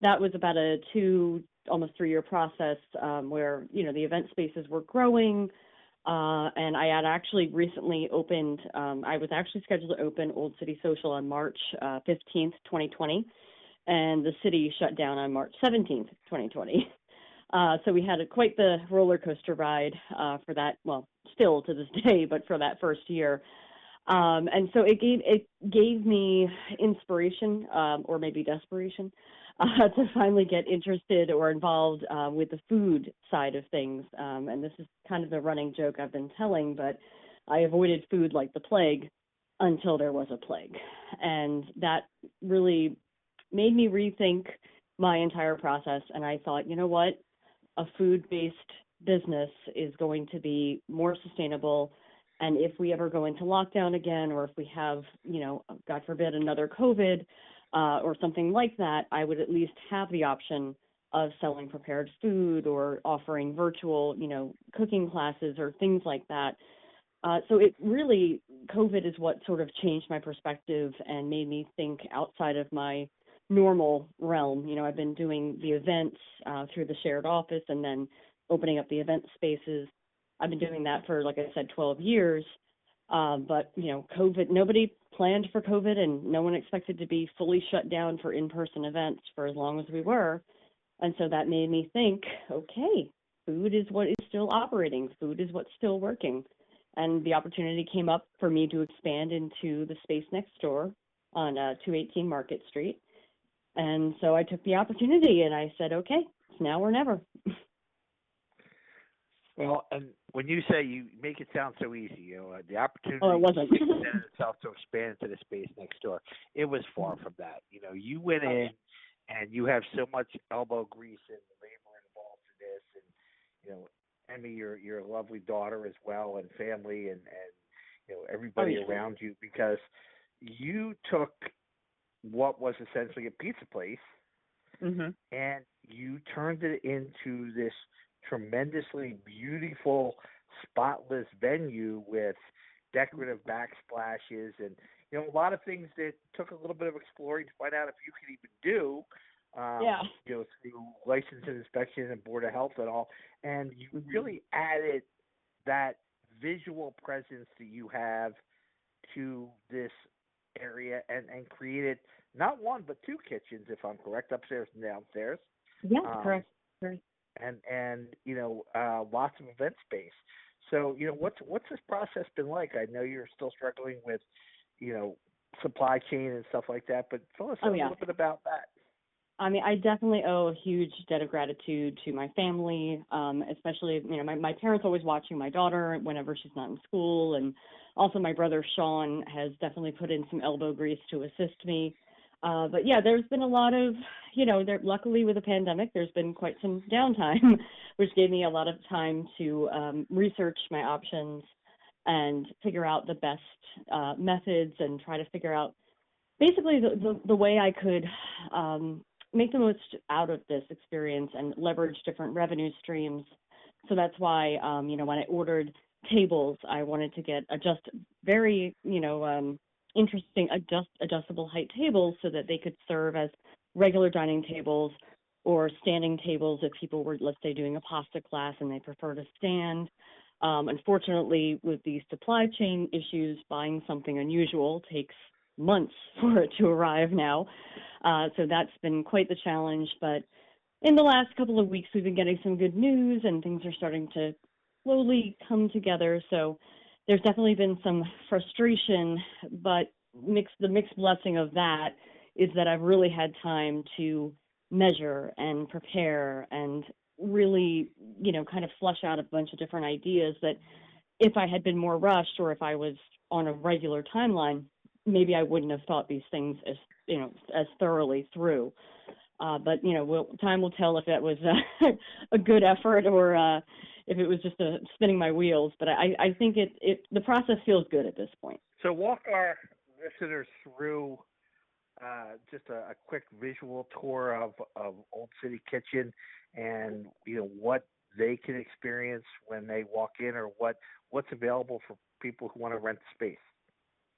that was about a two, almost three year process um, where you know the event spaces were growing. Uh, and I had actually recently opened. Um, I was actually scheduled to open Old City Social on March uh, fifteenth, twenty twenty, and the city shut down on March seventeenth, twenty twenty. Uh, so we had a, quite the roller coaster ride uh, for that. Well, still to this day, but for that first year. Um, and so it gave it gave me inspiration, um, or maybe desperation, uh, to finally get interested or involved uh, with the food side of things. Um, and this is kind of the running joke I've been telling, but I avoided food like the plague until there was a plague, and that really made me rethink my entire process. And I thought, you know what, a food-based business is going to be more sustainable and if we ever go into lockdown again, or if we have, you know, God forbid, another COVID uh, or something like that, I would at least have the option of selling prepared food or offering virtual, you know, cooking classes or things like that. Uh, so it really, COVID is what sort of changed my perspective and made me think outside of my normal realm. You know, I've been doing the events uh, through the shared office and then opening up the event spaces I've been doing that for, like I said, 12 years. Um, but you know, COVID, nobody planned for COVID, and no one expected to be fully shut down for in-person events for as long as we were. And so that made me think, okay, food is what is still operating. Food is what's still working. And the opportunity came up for me to expand into the space next door on uh, 218 Market Street. And so I took the opportunity and I said, okay, it's now or never. Well, and when you say you make it sound so easy, you know, uh, the opportunity Oh, it wasn't. presented itself to expand into the space next door. It was far from that. You know, you went Oh, in and you have so much elbow grease and labor involved in this, and you know, Emmy, your your lovely daughter as well, and family, and and you know everybody yeah. around you, because you took what was essentially a pizza place Mm-hmm. and you turned it into this tremendously beautiful, spotless venue with decorative backsplashes and you know a lot of things that took a little bit of exploring to find out if you could even do. Um, Yeah. You know, through license and inspection and board of health and all, and you Mhm. really added that visual presence that you have to this area and and created not one but two kitchens if I'm correct upstairs and downstairs Yeah, Um, correct. And and you know uh lots of event space so you know what's what's this process been like I know you're still struggling with you know supply chain and stuff like that but tell us Oh, a yeah. little bit about that I mean, I definitely owe a huge debt of gratitude to my family, um, especially, you know, my, my parents always watching my daughter whenever she's not in school. And also my brother Sean has definitely put in some elbow grease to assist me. Uh, but yeah, there's been a lot of, you know, there, luckily with the pandemic, there's been quite some downtime, which gave me a lot of time to um, research my options and figure out the best uh, methods and try to figure out basically the, the, the way I could um, make the most out of this experience and leverage different revenue streams. So that's why, um, you know, when I ordered tables, I wanted to get a just very, you know, um, interesting adjust adjustable height tables so that they could serve as regular dining tables or standing tables if people were, let's say, doing a pasta class and they prefer to stand. Um, unfortunately, with the supply chain issues, buying something unusual takes months for it to arrive now. Uh, so that's been quite the challenge. But in the last couple of weeks, we've been getting some good news and things are starting to slowly come together. So there's definitely been some frustration, but mixed the mixed blessing of that is that I've really had time to measure and prepare and really, you know, kind of flush out a bunch of different ideas that if I had been more rushed or if I was on a regular timeline, maybe I wouldn't have thought these things as you know as thoroughly through. Uh, but you know, we'll, time will tell if that was uh, a good effort or uh, if it was just a spinning my wheels. But I, I think it, it the process feels good at this point. So walk our listeners through uh, just a, a, quick visual tour of, of Old City Kitchen and you know what they can experience when they walk in or what what's available for people who want to rent space.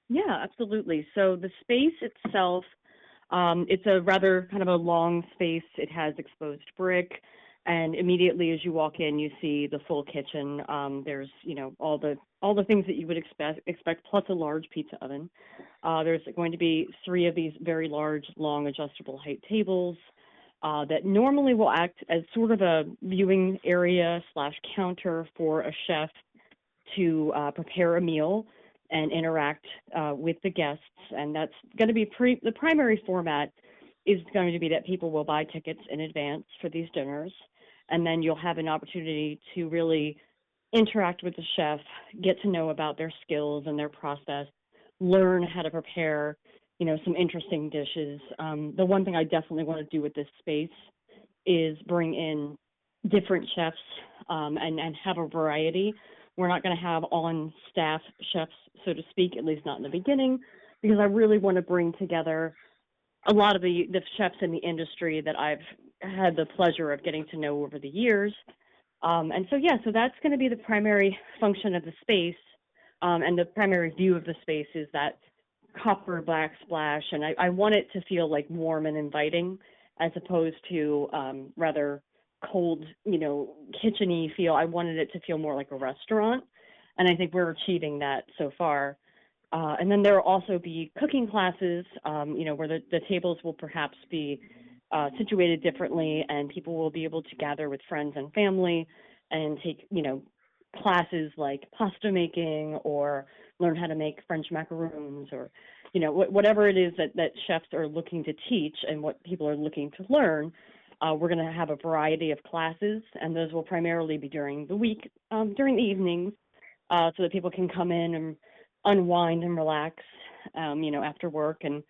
Yeah, absolutely. So the space itself, um, it's a rather kind of a long space. It has exposed brick, and immediately as you walk in, you see the full kitchen. Um, there's you know all the all the things that you would expect expect, plus a large pizza oven. Uh, there's going to be three of these very large, long, adjustable height tables. Uh, that normally will act as sort of a viewing area slash counter for a chef to uh, prepare a meal and interact uh, with the guests. And that's going to be pre- the primary format is going to be that people will buy tickets in advance for these dinners, and then you'll have an opportunity to really interact with the chef, get to know about their skills and their process, learn how to prepare, you know, some interesting dishes. Um, the one thing I definitely want to do with this space is bring in different chefs um, and and have a variety we're not going to have on staff chefs, so to speak, at least not in the beginning, because I really want to bring together a lot of the, the chefs in the industry that I've had the pleasure of getting to know over the years. Um, and so, yeah, so that's going to be the primary function of the space. Um, and the primary view of the space is that copper black splash. And I, I want it to feel like warm and inviting as opposed to um, rather cold, you know, kitcheny feel. I wanted it to feel more like a restaurant, and I think we're achieving that so far. Uh, and then there will also be cooking classes, um, you know, where the, the tables will perhaps be uh, situated differently, and people will be able to gather with friends and family and take, you know, classes like pasta making or learn how to make French macaroons or, you know, wh- whatever it is that, that chefs are looking to teach and what people are looking to learn. Uh, we're going to have a variety of classes, and those will primarily be during the week, um, during the evenings, uh, so that people can come in and unwind and relax, um, you know, after work and,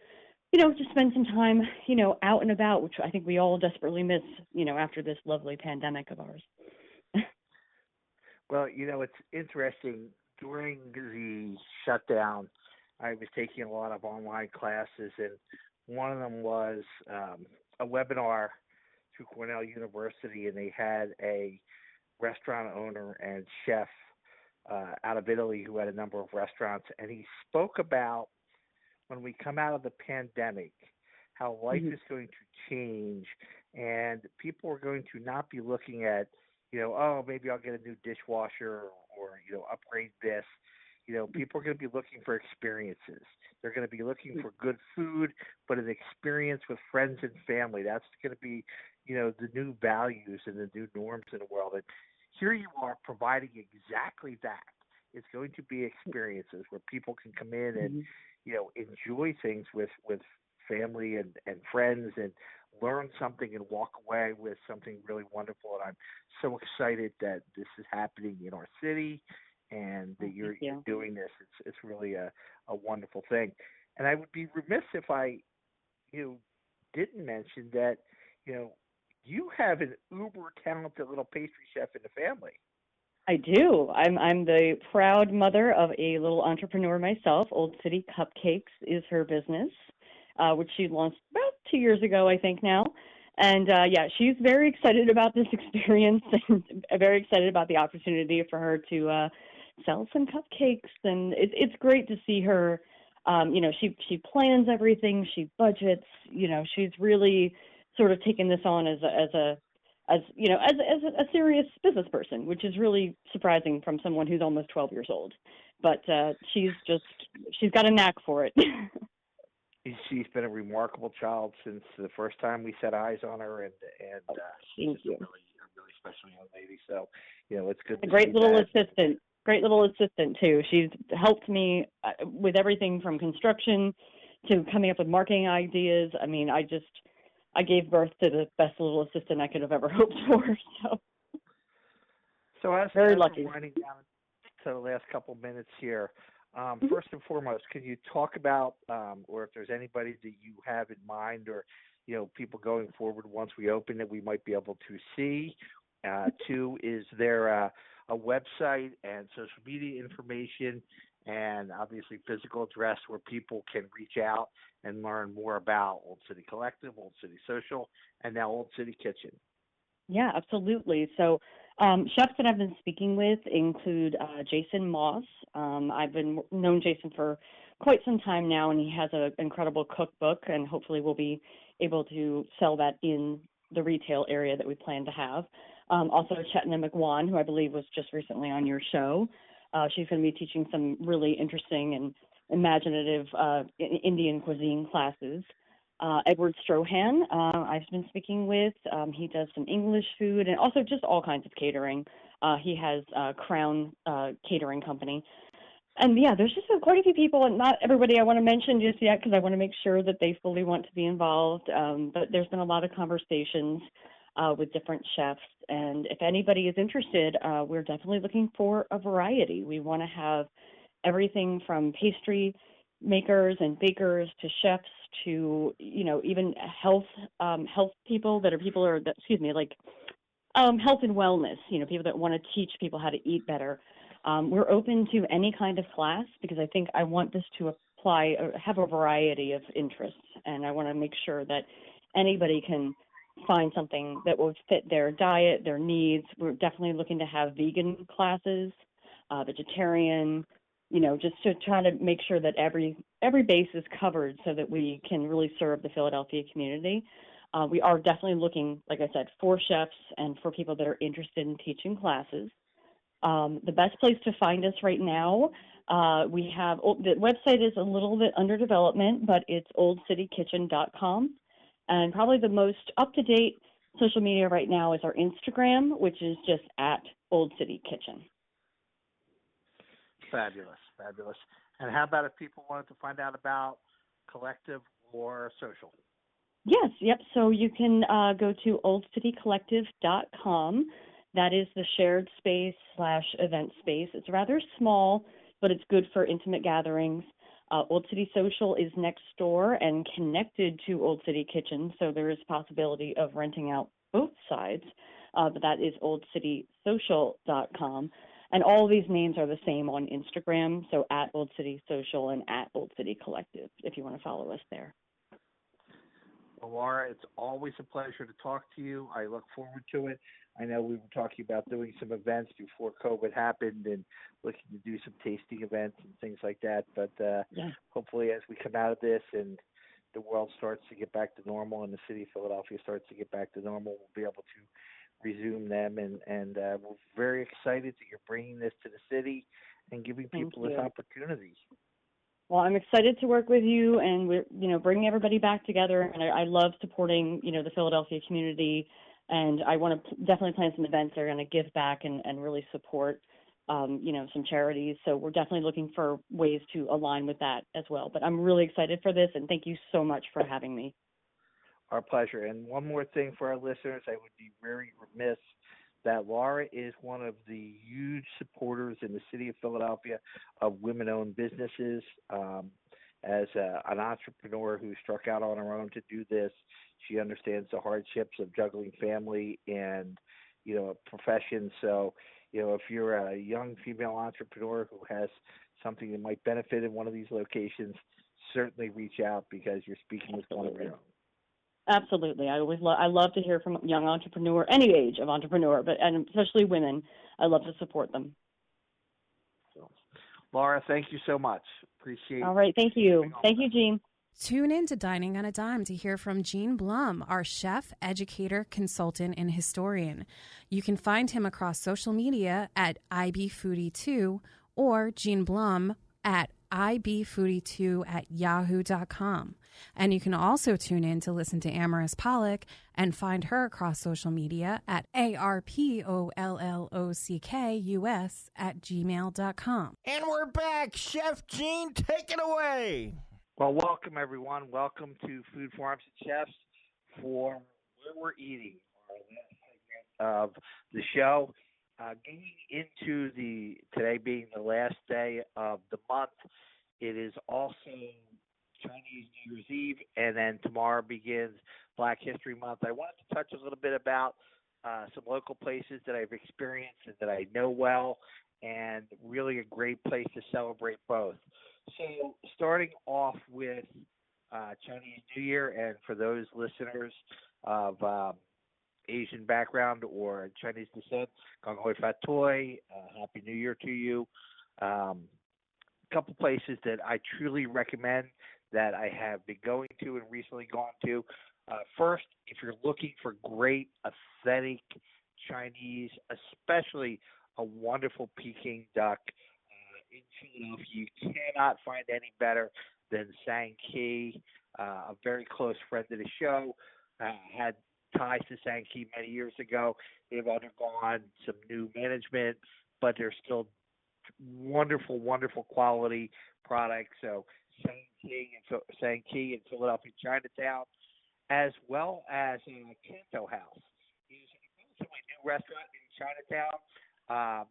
you know, just spend some time, you know, out and about, which I think we all desperately miss, you know, after this lovely pandemic of ours. well, you know, it's interesting. During the shutdown, I was taking a lot of online classes, and one of them was um, a webinar through Cornell University, and they had a restaurant owner and chef uh, out of Italy who had a number of restaurants, and he spoke about when we come out of the pandemic, how life mm-hmm. is going to change, and people are going to not be looking at, you know, oh, maybe I'll get a new dishwasher or, or you know, upgrade this. You know, people are going to be looking for experiences. They're going to be looking mm. for good food, but an experience with friends and family. That's going to be you know the new values and the new norms in the world. And here you are providing exactly that. It's going to be experiences where people can come in and mm-hmm. You know enjoy things with with family and and friends and learn something and walk away with something really wonderful. And I'm so excited that this is happening in our city and that oh, you're, you. you're doing this. It's it's really a a wonderful thing. And I would be remiss if I you know, didn't mention that you know you have an uber talented little pastry chef in the family. I do. I'm I'm the proud mother of a little entrepreneur myself. Old City Cupcakes is her business, uh, which she launched about two years ago, I think now. And uh, yeah, she's very excited about this experience and very excited about the opportunity for her to uh, sell some cupcakes. And it, it's great to see her. Um, you know, she she plans everything. She budgets. You know, she's really sort of taken this on as a, as a as you know as as a serious business person, which is really surprising from someone who's almost 12 years old. But uh, she's just she's got a knack for it. she's been a remarkable child since the first time we set eyes on her, and and uh, thank you. A really, a really special young lady. So, you know, it's good. A great little that. assistant. great little assistant too. She's helped me uh, with everything from construction to coming up with marketing ideas. I mean, I just I gave birth to the best little assistant I could have ever hoped for. So, so as, very as lucky. Running down to the last couple minutes here. Um, mm-hmm. First and foremost, can you talk about, um, or if there's anybody that you have in mind, or you know, people going forward once we open it, we might be able to see. Uh, two, is there a, a website and social media information, and obviously physical address where people can reach out and learn more about Old City Collective, Old City Social, and now Old City Kitchen. Yeah, absolutely. So, um, chefs that I've been speaking with include uh, Jason Moss. Um, I've been known Jason for quite some time now, and he has an incredible cookbook, and hopefully we'll be able to sell that in the retail area that we plan to have. Um, also, Chetna McGuan, who I believe was just recently on your show. Uh, she's going to be teaching some really interesting and imaginative uh, Indian cuisine classes. Uh, Edward Strohan, uh, I've been speaking with. Um, he does some English food and also just all kinds of catering. Uh, he has a Crown uh, Catering Company. And yeah, there's just quite a few people, and not everybody I want to mention just yet because I want to make sure that they fully want to be involved. Um, but there's been a lot of conversations uh, with different chefs. And if anybody is interested, uh, we're definitely looking for a variety. We want to have everything from pastry makers and bakers to chefs to you know even health um, health people that are people are that, excuse me like um, health and wellness. You know people that want to teach people how to eat better. Um, we're open to any kind of class because I think I want this to apply uh, have a variety of interests, and I want to make sure that anybody can find something that will fit their diet, their needs. We're definitely looking to have vegan classes, uh, vegetarian, you know, just to try to make sure that every every base is covered so that we can really serve the Philadelphia community. Uh, we are definitely looking, like I said, for chefs and for people that are interested in teaching classes. Um, the best place to find us right now, uh, we have the website is a little bit under development, but it's oldcitykitchen.com. And probably the most up to date social media right now is our Instagram, which is just at Old City Kitchen. Fabulous, fabulous. And how about if people wanted to find out about collective or social? Yes, yep. So you can uh, go to oldcitycollective.com. That is the shared space slash event space. It's rather small, but it's good for intimate gatherings. Uh, Old City Social is next door and connected to Old City Kitchen, so there is possibility of renting out both sides. Uh, but that is oldcitysocial.com. And all these names are the same on Instagram, so at Old City Social and at Old City Collective, if you want to follow us there. Well, Laura, it's always a pleasure to talk to you. I look forward to it. I know we were talking about doing some events before COVID happened and looking to do some tasting events and things like that. But uh, yeah. hopefully, as we come out of this and the world starts to get back to normal and the city of Philadelphia starts to get back to normal, we'll be able to resume them. And and uh, we're very excited that you're bringing this to the city and giving people this opportunity. Well, I'm excited to work with you and we're, you know, bringing everybody back together. And I, I love supporting, you know, the Philadelphia community and I want to definitely plan some events that are going to give back and, and really support, um, you know, some charities. So we're definitely looking for ways to align with that as well. But I'm really excited for this, and thank you so much for having me. Our pleasure. And one more thing for our listeners, I would be very remiss that Laura is one of the huge supporters in the city of Philadelphia of women-owned businesses. Um, as a, an entrepreneur who struck out on her own to do this, she understands the hardships of juggling family and you know a profession. So you know if you're a young female entrepreneur who has something that might benefit in one of these locations, certainly reach out because you're speaking with one of your own. Absolutely, I always love. I love to hear from young entrepreneur, any age of entrepreneur, but and especially women. I love to support them. So, Laura, thank you so much. Appreciate. All right, thank you. Thank you, Gene. Tune in to Dining on a Dime to hear from Gene Blum, our chef, educator, consultant, and historian. You can find him across social media at IBFoodie2 or Gene Blum at ibfoodie2 at yahoo.com. And you can also tune in to listen to Amaris Pollock and find her across social media at A-R-P-O-L-L-O-C-K-U-S at gmail.com. And we're back. Chef Gene, take it away. Well, welcome everyone. Welcome to Food Farms and Chefs for Where We're Eating, our last segment of the show. Uh, getting into the today being the last day of the month, it is also Chinese New Year's Eve, and then tomorrow begins Black History Month. I wanted to touch a little bit about uh, some local places that I've experienced and that I know well, and really a great place to celebrate both. So, starting off with uh, Chinese New Year, and for those listeners of um, Asian background or Chinese descent, Gong Hoi Fat Toi, uh, Happy New Year to you. Um, a couple places that I truly recommend that I have been going to and recently gone to. Uh, first, if you're looking for great, authentic Chinese, especially a wonderful Peking duck uh, in Philadelphia, you cannot find any better than Sang Kee, uh, a very close friend of the show. Uh, had ties to Sang Kee many years ago. They've undergone some new management, but they're still wonderful, wonderful quality products. So Sang Kee in Philadelphia, Chinatown, as well as uh, Canto House. It's a new restaurant in Chinatown. Um,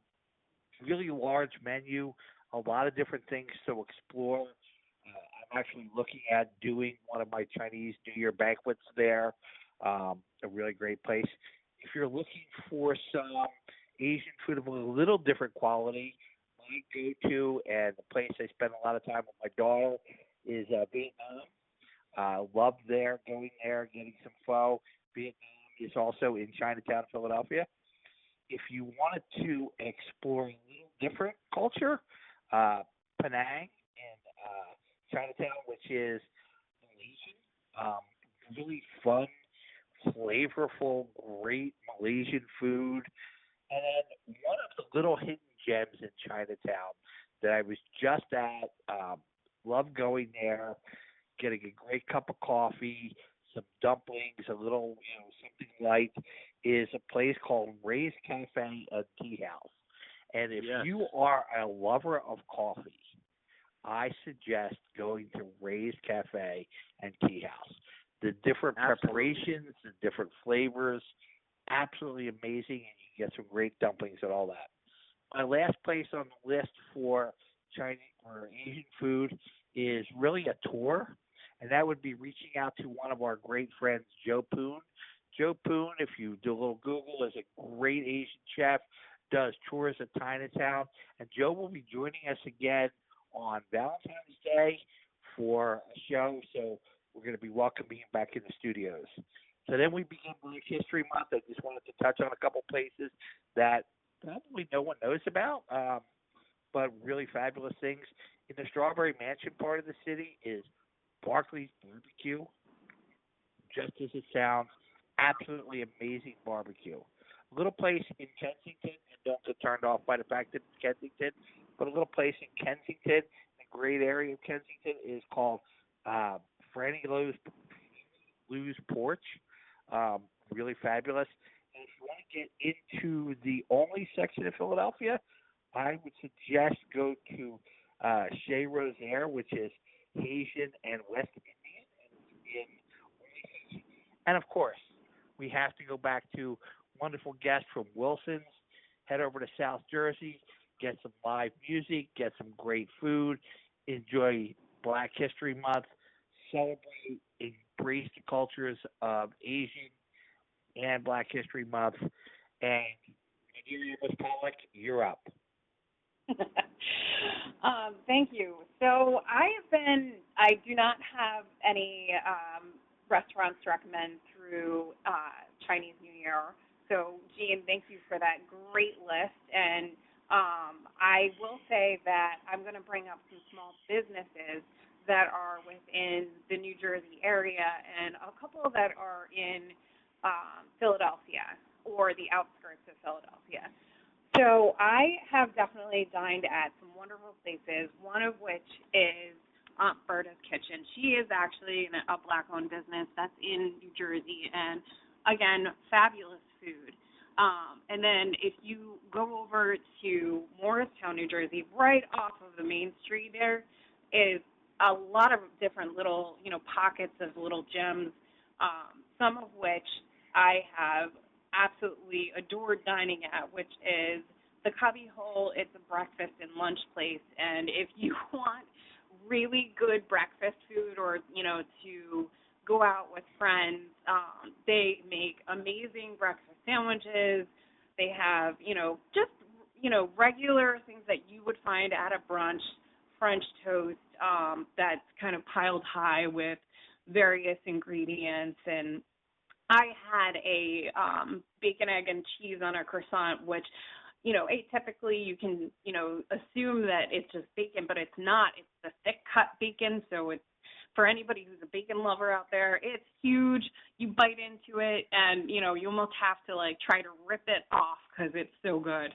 really large menu, a lot of different things to explore. Uh, I'm actually looking at doing one of my Chinese New Year banquets there. Um, a really great place. If you're looking for some Asian food of a little different quality, my go-to and the place I spend a lot of time with my daughter is uh, Vietnam. Uh, love there, going there, getting some pho. Vietnam is also in Chinatown, Philadelphia. If you wanted to explore a little different culture, uh, Penang in uh, Chinatown, which is Malaysian, um, really fun flavorful, great Malaysian food. And then one of the little hidden gems in Chinatown that I was just at, um, love going there, getting a great cup of coffee, some dumplings, a little, you know, something light, is a place called Ray's Cafe and Tea House. And if Yes. you are a lover of coffee, I suggest going to Ray's Cafe and Tea House the different Absolutely. preparations, the different flavors, absolutely amazing, and you get some great dumplings and all that. My last place on the list for Chinese or Asian food is really a tour, and that would be reaching out to one of our great friends, Joe Poon. Joe Poon, if you do a little Google, is a great Asian chef, does tours at Chinatown, and Joe will be joining us again on Valentine's Day for a show. So we're going to be welcoming him back in the studios. So then we begin Black History Month. I just wanted to touch on a couple places that probably no one knows about, um, but really fabulous things. In the Strawberry Mansion part of the city is Barclay's Barbecue. Just as it sounds, absolutely amazing barbecue. A little place in Kensington, and don't get turned off by the fact that it's Kensington, but a little place in Kensington, a great area of Kensington, is called uh, Franny Lou's Lou's Porch. Um, really fabulous. And if you want to get into the Olney section of Philadelphia, I would suggest go to uh, Chez Rosaire, which is Haitian and West Indian, and, and of course, we have to go back to wonderful guests from Wilson's. Head over to South Jersey, get some live music, get some great food, enjoy Black History Month, celebrate, embrace the cultures of Asian and Black History Month. And Nigeria Pollock, you're up. um, thank you. So I have been, I do not have any um, restaurants to recommend through uh, Chinese New Year. So, Gene, thank you for that great list. And um, I will say that I'm going to bring up some small businesses that are within the New Jersey area and a couple that are in um, Philadelphia or the outskirts of Philadelphia. So I have definitely dined at some wonderful places. One of which is Aunt Berta's Kitchen. She is actually a black-owned business that's in New Jersey, and again, fabulous food. Um, and then if you go over to Morristown, New Jersey, right off of the main street there is a lot of different little, you know, pockets of little gems, um, some of which I have absolutely adored dining at, which is the Cubby Hole. It's a breakfast and lunch place, and if you want really good breakfast food or, you know, to go out with friends, um, they make amazing breakfast sandwiches. They have, you know, just you know, regular things that you would find at a brunch, French toast um, that's kind of piled high with various ingredients. And I had a um, bacon, egg, and cheese on a croissant, which, you know, atypically you can, you know, assume that it's just bacon, but it's not. It's the thick cut bacon, so it's for anybody who's a bacon lover out there, it's huge. You bite into it, and you know you almost have to like try to rip it off because it's so good.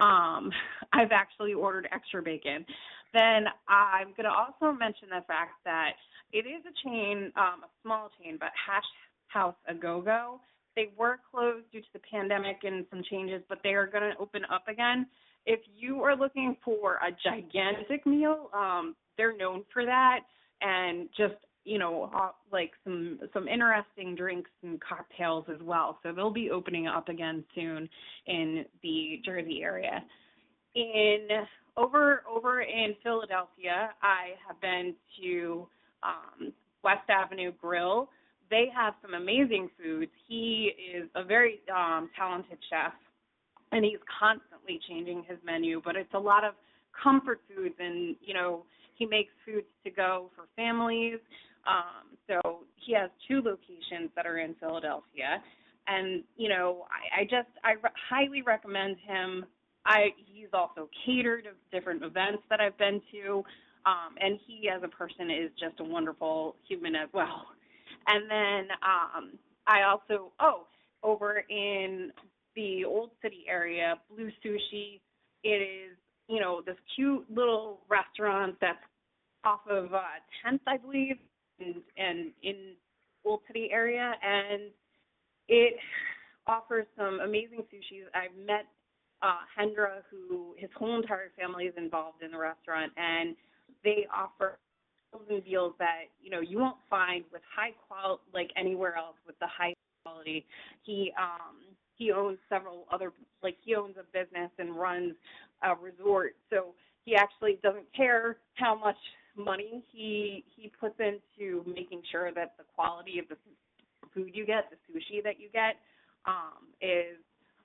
Um, I've actually ordered extra bacon. Then I'm going to also mention the fact that it is a chain, um, a small chain, but Hash House A Go Go. They were closed due to the pandemic and some changes, but they are going to open up again. If you are looking for a gigantic meal, um, they're known for that and just you know uh, like some some interesting drinks and cocktails as well so they'll be opening up again soon in the jersey area in over over in philadelphia i have been to um west avenue grill they have some amazing foods he is a very um talented chef and he's constantly changing his menu but it's a lot of comfort foods and you know he makes foods to go for families. Um, so he has two locations that are in Philadelphia, and you know, I, I just I re- highly recommend him. I he's also catered of different events that I've been to, um, and he as a person is just a wonderful human as well. And then um, I also oh over in the Old City area, Blue Sushi. It is you know this cute little restaurant that's off of uh, 10th, I believe, and, and in Old City area, and it offers some amazing sushi. I've met uh, Hendra, who his whole entire family is involved in the restaurant, and they offer and deals that you know you won't find with high quality like anywhere else with the high quality. He um he owns several other like he owns a business and runs a resort, so he actually doesn't care how much money he he puts into making sure that the quality of the food you get, the sushi that you get, um, is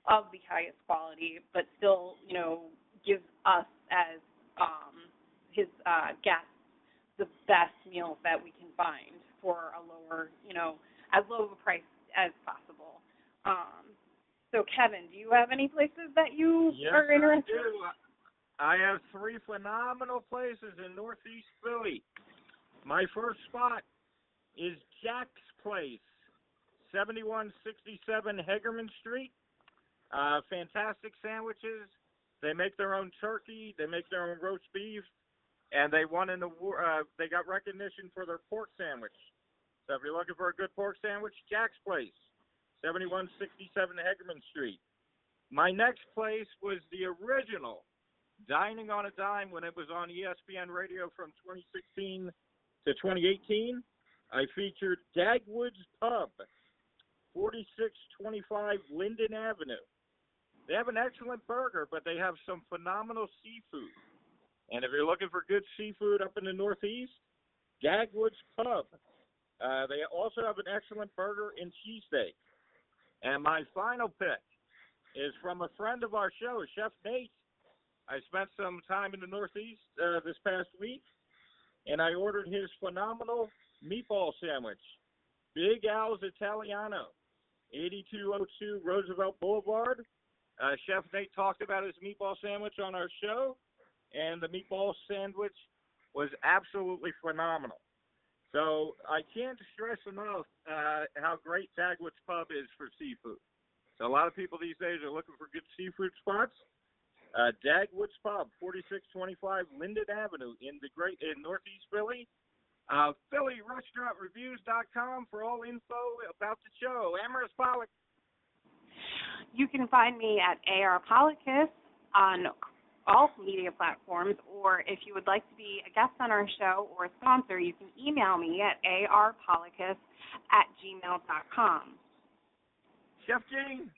of the highest quality, but still, you know, gives us as um, his uh, guests the best meals that we can find for a lower, you know, as low of a price as possible. Um, so, Kevin, do you have any places that you yes, are interested? I do. I have three phenomenal places in Northeast Philly. My first spot is Jack's Place, 7167 Hegerman Street. Uh, fantastic sandwiches. They make their own turkey. They make their own roast beef, and they won an award. Uh, they got recognition for their pork sandwich. So if you're looking for a good pork sandwich, Jack's Place, 7167 Hegerman Street. My next place was the original Dining on a Dime when it was on ESPN Radio from 2016 to 2018. I featured Dagwood's Pub, 4625 Linden Avenue. They have an excellent burger, but they have some phenomenal seafood. And if you're looking for good seafood up in the Northeast, Dagwood's Pub. Uh, they also have an excellent burger and cheesesteak. And my final pick is from a friend of our show, Chef Nate I spent some time in the Northeast uh, this past week, and I ordered his phenomenal meatball sandwich, Big Al's Italiano, 8202 Roosevelt Boulevard. Uh, Chef Nate talked about his meatball sandwich on our show, and the meatball sandwich was absolutely phenomenal. So I can't stress enough uh, how great Dagwood's Pub is for seafood. So a lot of people these days are looking for good seafood spots. Uh, Dagwood's Pub, 4625 Linden Avenue in the great in Northeast Philly. Uh, PhillyRestaurantReviews.com for all info about the show. Amaris Pollock. You can find me at AR Policus on all media platforms, or if you would like to be a guest on our show or a sponsor, you can email me at arpollockus at gmail.com. Chef Gene.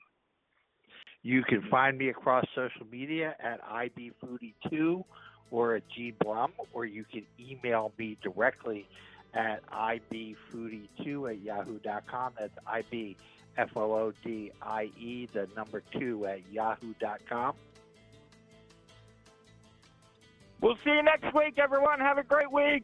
You can find me across social media at ibfoodie2 or at gblum, or you can email me directly at ibfoodie2 at yahoo.com. That's I-B F-O-O-D-I-E, the number two at yahoo.com. We'll see you next week, everyone. Have a great week.